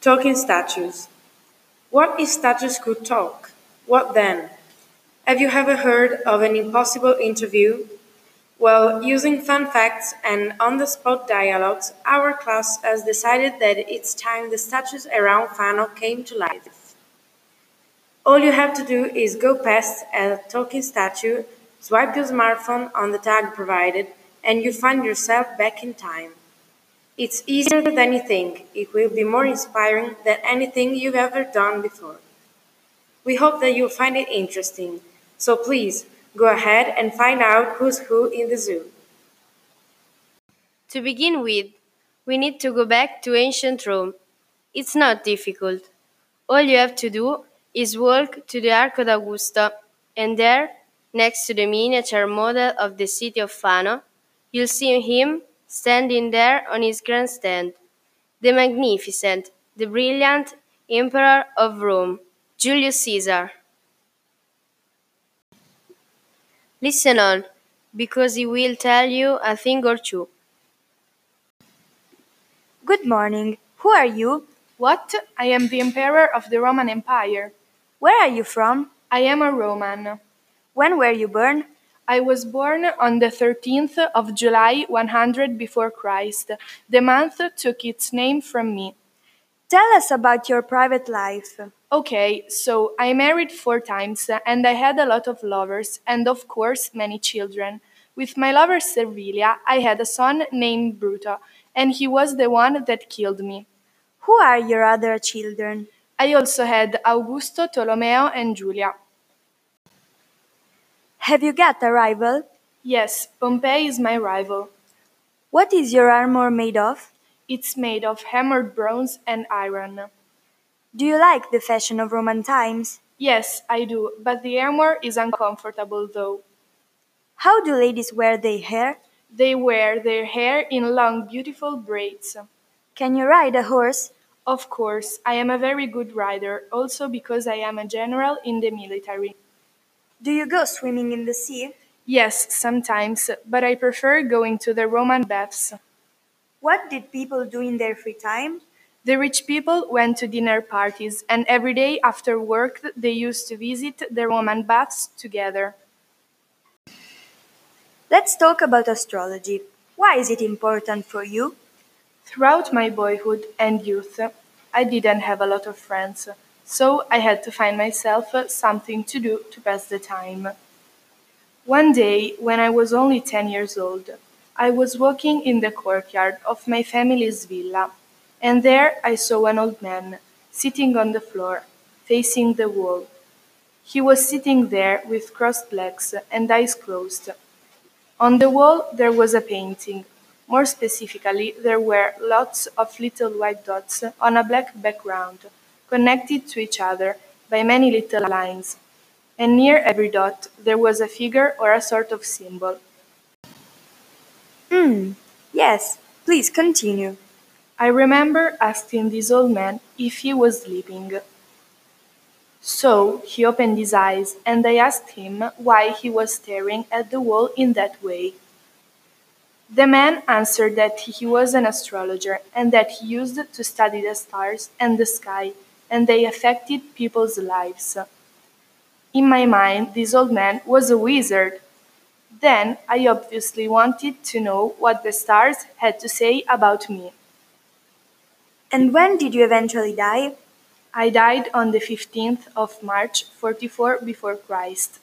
Talking statues. What if statues could talk? What then? Have you ever heard of an impossible interview? Well, using fun facts and on the spot dialogues, our class has decided that it's time the statues around Fano came to life. All you have to do is go past a talking statue, swipe your smartphone on the tag provided, and you find yourself back in time. It's easier than you think. It will be more inspiring than anything you've ever done before. We hope that you'll find it interesting. So please, go ahead and find out who's who in the zoo. To begin with, we need to go back to ancient Rome. It's not difficult. All you have to do is walk to the Arco d'Augusto, and there, next to the miniature model of the city of Fano, you'll see him standing there on his grandstand, the magnificent, the brilliant Emperor of Rome, Julius Caesar. Listen on, because he will tell you a thing or two. Good morning. Who are you? What? I am the Emperor of the Roman Empire. Where are you from? I am a Roman. When were you born? I was born on the 13th of July 100 before Christ. The month took its name from me. Tell us about your private life. Okay, so I married four times and I had a lot of lovers and of course many children. With my lover Servilia, I had a son named Bruto, and he was the one that killed me. Who are your other children? I also had Augusto, Tolomeo, and Julia. Have you got a rival? Yes, Pompey is my rival. What is your armor made of? It's made of hammered bronze and iron. Do you like the fashion of Roman times? Yes, I do, but the armor is uncomfortable though. How do ladies wear their hair? They wear their hair in long, beautiful braids. Can you ride a horse? Of course, I am a very good rider, also because I am a general in the military. Do you go swimming in the sea? Yes, sometimes, but I prefer going to the Roman baths. What did people do in their free time? The rich people went to dinner parties, and every day after work they used to visit the Roman baths together. Let's talk about astrology. Why is it important for you? Throughout my boyhood and youth, I didn't have a lot of friends, so I had to find myself uh, something to do to pass the time. One day, when I was only 10 years old, I was walking in the courtyard of my family's villa, and there I saw an old man sitting on the floor, facing the wall. He was sitting there with crossed legs and eyes closed. On the wall there was a painting. More specifically, there were lots of little white dots on a black background, connected to each other by many little lines. And near every dot there was a figure or a sort of symbol. Hmm, yes, please continue. I remember asking this old man if he was sleeping. So he opened his eyes, and I asked him why he was staring at the wall in that way. The man answered that he was an astrologer and that he used to study the stars and the sky, and they affected people's lives. In my mind, this old man was a wizard. Then I obviously wanted to know what the stars had to say about me. And when did you eventually die? I died on the 15th of March 44 before Christ.